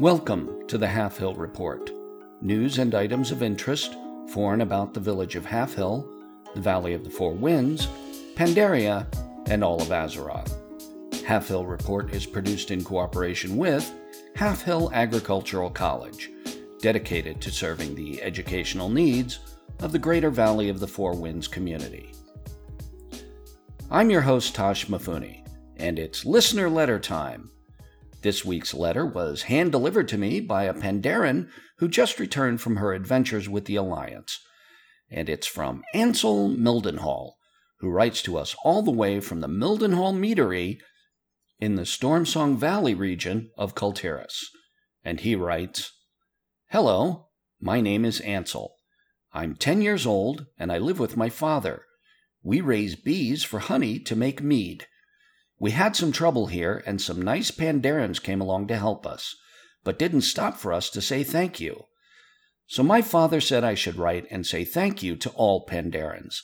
Welcome to the Half Hill Report. News and items of interest for and about the village of Half Hill, the Valley of the Four Winds, Pandaria, and all of Azeroth. Half Hill Report is produced in cooperation with Half Hill Agricultural College, dedicated to serving the educational needs of the greater Valley of the Four Winds community. I'm your host, Toshmifune, and it's listener letter time. This week's letter was hand delivered to me by a Pandaren who just returned from her adventures with the Alliance. And it's from Ansel Mildenhall, who writes to us all the way from the Mildenhall Meadery in the Stormsong Valley region of Kul Tiras. And he writes Hello, my name is Ansel. I'm 10 years old and I live with my father. We raise bees for honey to make mead. We had some trouble here, and some nice Pandarens came along to help us, but didn't stop for us to say thank you. So my father said I should write and say thank you to all Pandarens.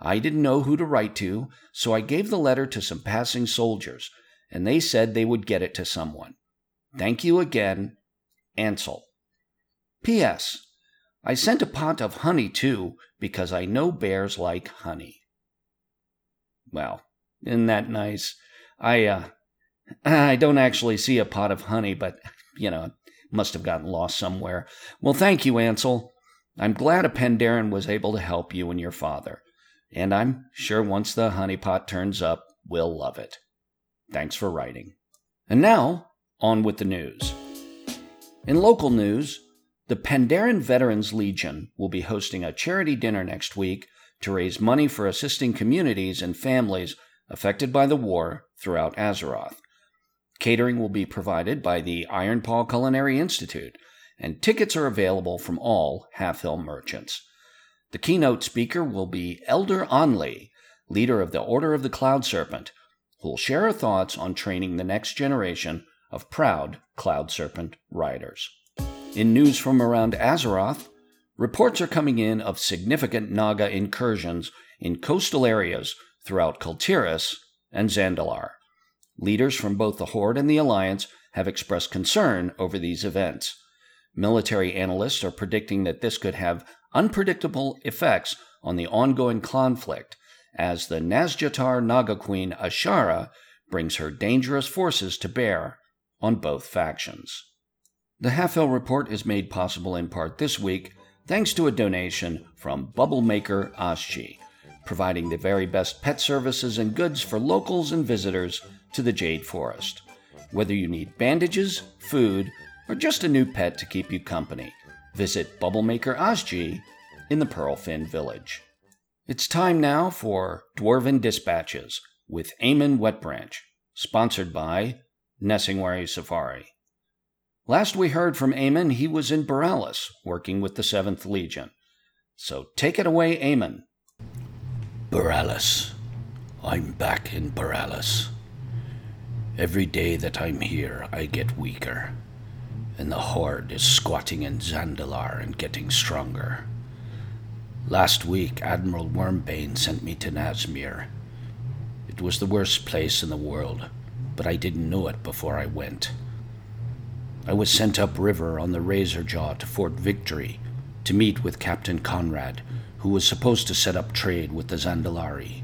I didn't know who to write to, so I gave the letter to some passing soldiers, and they said they would get it to someone. Thank you again, Ansel. P.S. I sent a pot of honey too, because I know bears like honey. Well, isn't that nice? I uh I don't actually see a pot of honey, but you know, must have gotten lost somewhere. Well, thank you, Ansel. I'm glad a Pandaren was able to help you and your father. And I'm sure once the honey pot turns up, we'll love it. Thanks for writing. And now, on with the news. In local news, the Pandaren Veterans Legion will be hosting a charity dinner next week to raise money for assisting communities and families affected by the war throughout Azeroth. Catering will be provided by the Ironpaw Culinary Institute, and tickets are available from all Half Hill merchants. The keynote speaker will be Elder Anli, leader of the Order of the Cloud Serpent, who will share her thoughts on training the next generation of proud Cloud Serpent riders. In news from around Azeroth, reports are coming in of significant Naga incursions in coastal areas throughout Kul Tiras and Zandalar. Leaders from both the Horde and the Alliance have expressed concern over these events. Military analysts are predicting that this could have unpredictable effects on the ongoing conflict as the Nazjatar Naga Queen Azshara brings her dangerous forces to bear on both factions. The Half Report is made possible in part this week thanks to a donation from Bubble Maker Ashji providing the very best pet services and goods for locals and visitors to the Jade Forest. Whether you need bandages, food, or just a new pet to keep you company, visit Bubblemaker Ozg in the Pearlfin Village. It's time now for Dwarven Dispatches with Eamon Wetbranch, sponsored by Nesingwary Safari. Last we heard from Eamon, he was in Boralus, working with the 7th Legion. So take it away, Eamon. Boralus. I'm back in Boralus. Every day that I'm here, I get weaker, and the Horde is squatting in Zandalar and getting stronger. Last week, Admiral Wormbane sent me to Nazmir. It was the worst place in the world, but I didn't know it before I went. I was sent upriver on the Razorjaw to Fort Victory to meet with Captain Conrad who was supposed to set up trade with the Zandalari.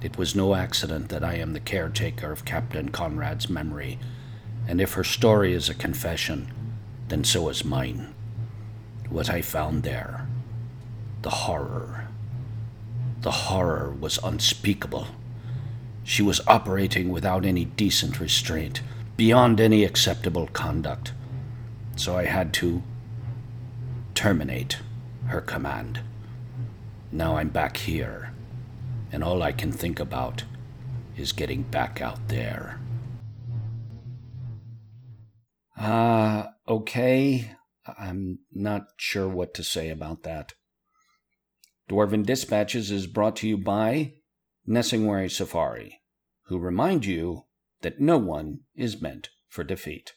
It was no accident that I am the caretaker of Captain Conrad's memory, and if her story is a confession, then so is mine. What I found there, the horror. The horror was unspeakable. She was operating without any decent restraint, beyond any acceptable conduct. So I had to terminate her command. Now I'm back here, and all I can think about is getting back out there. Ah, uh, okay. I'm not sure what to say about that. Dwarven Dispatches is brought to you by Nesingwary Safari, who remind you that no one is meant for defeat.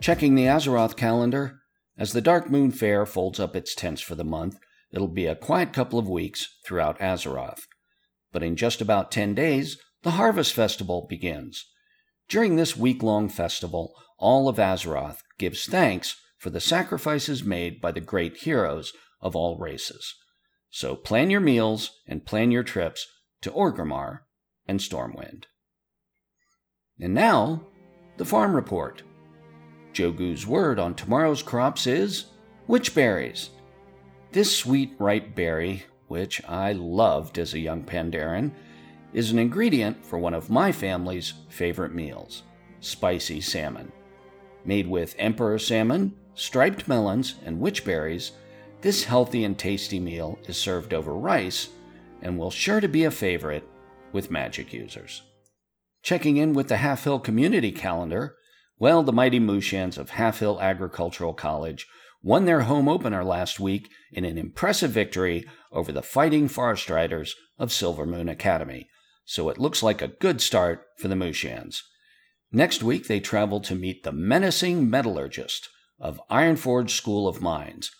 Checking the Azeroth calendar, as the Darkmoon Faire folds up its tents for the month, It'll be a quiet couple of weeks throughout Azeroth. But in just about 10 days, the Harvest Festival begins. During this week long festival, all of Azeroth gives thanks for the sacrifices made by the great heroes of all races. So plan your meals and plan your trips to Orgrimmar and Stormwind. And now, the farm report. Jogu's word on tomorrow's crops is witchberries. This sweet, ripe berry, which I loved as a young Pandaren, is an ingredient for one of my family's favorite meals spicy salmon. Made with emperor salmon, striped melons, and witchberries, this healthy and tasty meal is served over rice and will sure to be a favorite with magic users. Checking in with the Half Hill Community Calendar, well, the mighty Mushans of Half Hill Agricultural College won their home opener last week in an impressive victory over the Fighting Forest Riders of Silvermoon Academy, so it looks like a good start for the Mushans. Next week, they travel to meet the menacing metallurgist of Ironforge School of Mines.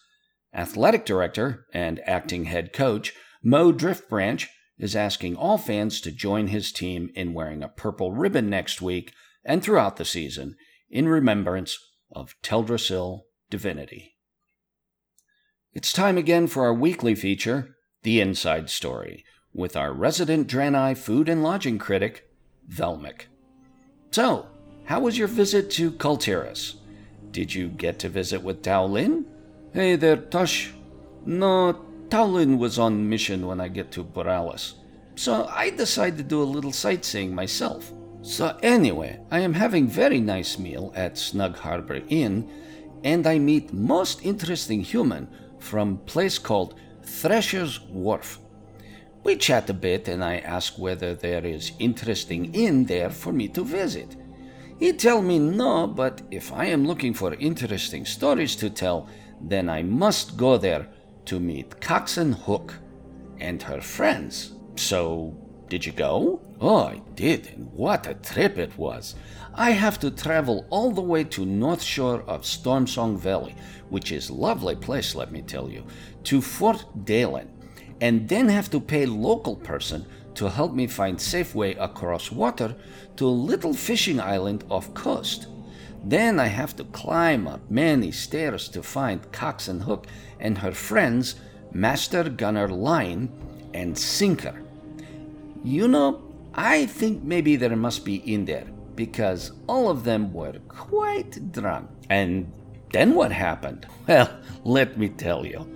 Athletic director and acting head coach Mo Driftbranch is asking all fans to join his team in wearing a purple ribbon next week and throughout the season in remembrance of Teldrassil divinity. It's time again for our weekly feature, The Inside Story, with our resident Draenei food and lodging critic, Velmic. So, how was your visit to Kul Tiras? Did you get to visit with Taolin? Hey there, Tush. No, Taolin was on mission when I get to Boralus. So I decided to do a little sightseeing myself. So anyway, I am having very nice meal at Snug Harbor Inn, and I meet most interesting human from place called Thresher's Wharf. We chat a bit and I ask whether there is interesting inn there for me to visit. He tell me no, but if I am looking for interesting stories to tell, then I must go there to meet Coxen Hook and her friends. So, did you go? Oh, I did, and what a trip it was. I have to travel all the way to north shore of Stormsong Valley, which is lovely place, let me tell you, to Fort Daelin, and then have to pay local person to help me find safe way across water to a little fishing island off coast. Then I have to climb up many stairs to find Coxen Hook and her friends, Master Gunner Line and Sinker. You know, I think maybe there must be in there because all of them were quite drunk. And then what happened? Well, let me tell you.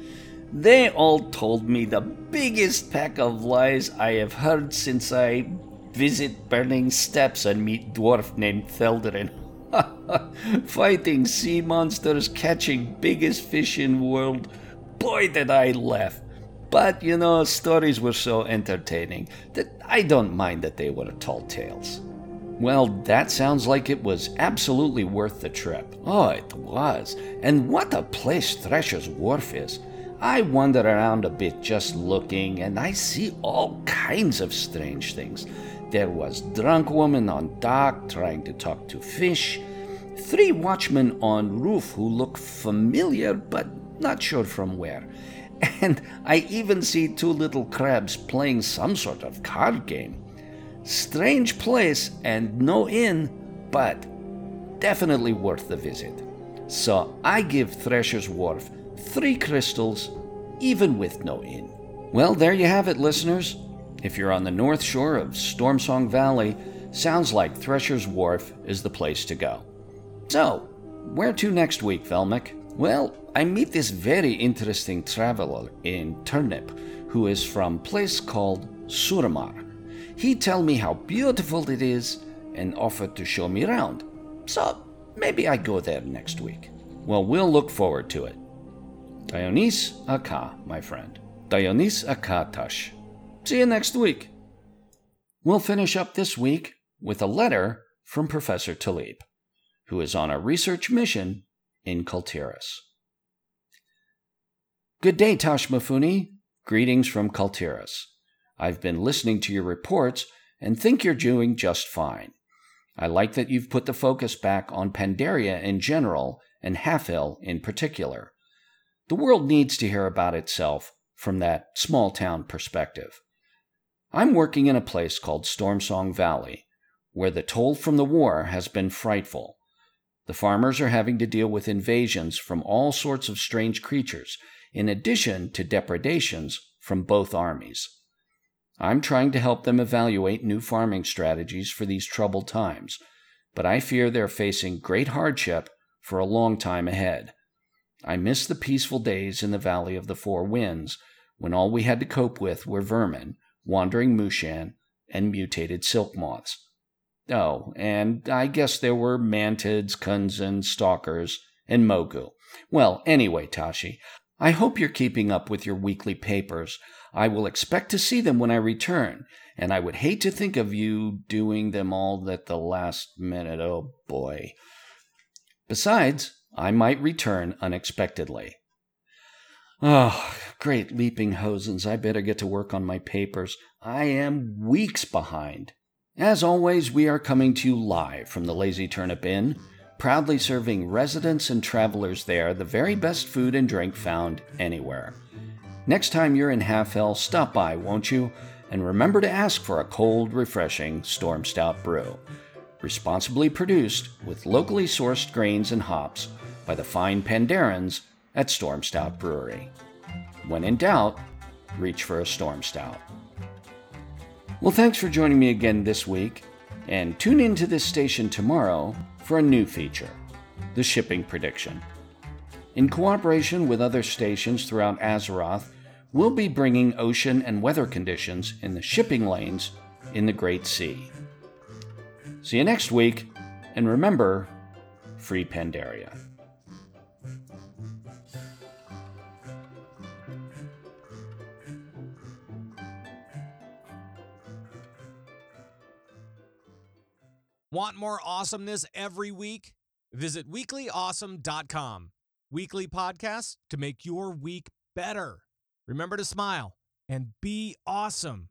They all told me the biggest pack of lies I have heard since I visit Burning Steppes and meet dwarf named Thelderin. Fighting sea monsters, catching biggest fish in world. Boy, did I laugh. But, you know, stories were so entertaining that I don't mind that they were tall tales. Well, that sounds like it was absolutely worth the trip. Oh, it was. And what a place Thresher's Wharf is. I wander around a bit just looking, and I see all kinds of strange things. There was drunk woman on dock trying to talk to fish, three watchmen on roof who look familiar but not sure from where. And I even see two little crabs playing some sort of card game. Strange place and no inn, but definitely worth the visit. So I give Thresher's Wharf three crystals, even with no inn. Well, there you have it, listeners. If you're on the north shore of Stormsong Valley, sounds like Thresher's Wharf is the place to go. So, where to next week, Velmic? Well, I meet this very interesting traveler in Turnip who is from place called Suramar. He tell me how beautiful it is and offered to show me around. So maybe I go there next week. Well, we'll look forward to it. Dionys Aka, my friend. Dionys Akatash. See you next week. We'll finish up this week with a letter from Professor Taliep, who is on a research mission in Kul Tiras. Good day, Toshmifune. Greetings from Kul Tiras. I've been listening to your reports and think you're doing just fine. I like that you've put the focus back on Pandaria in general and Halfhill in particular. The world needs to hear about itself from that small town perspective. I'm working in a place called Stormsong Valley, where the toll from the war has been frightful. The farmers are having to deal with invasions from all sorts of strange creatures, in addition to depredations from both armies. I'm trying to help them evaluate new farming strategies for these troubled times, but I fear they're facing great hardship for a long time ahead. I miss the peaceful days in the Valley of the Four Winds when all we had to cope with were vermin, wandering Mushan, and mutated silk moths. Oh, and I guess there were mantids, kunzens, stalkers, and mogu. Well, anyway, Tashi, I hope you're keeping up with your weekly papers. I will expect to see them when I return, and I would hate to think of you doing them all at the last minute. Oh boy. Besides, I might return unexpectedly. Oh, great leaping hozens. I better get to work on my papers. I am weeks behind. As always, we are coming to you live from the Lazy Turnip Inn, proudly serving residents and travelers there the very best food and drink found anywhere. Next time you're in Halfhill, stop by, won't you? And remember to ask for a cold, refreshing Storm Stout brew. Responsibly produced with locally sourced grains and hops by the fine Pandarens at Storm Stout Brewery. When in doubt, reach for a Storm Stout. Well, thanks for joining me again this week, and tune in to this station tomorrow for a new feature the shipping prediction. In cooperation with other stations throughout Azeroth, we'll be bringing ocean and weather conditions in the shipping lanes in the Great Sea. See you next week, and remember, free Pandaria. Want more awesomeness every week? Visit weeklyawesome.com. Weekly podcasts to make your week better. Remember to smile and be awesome.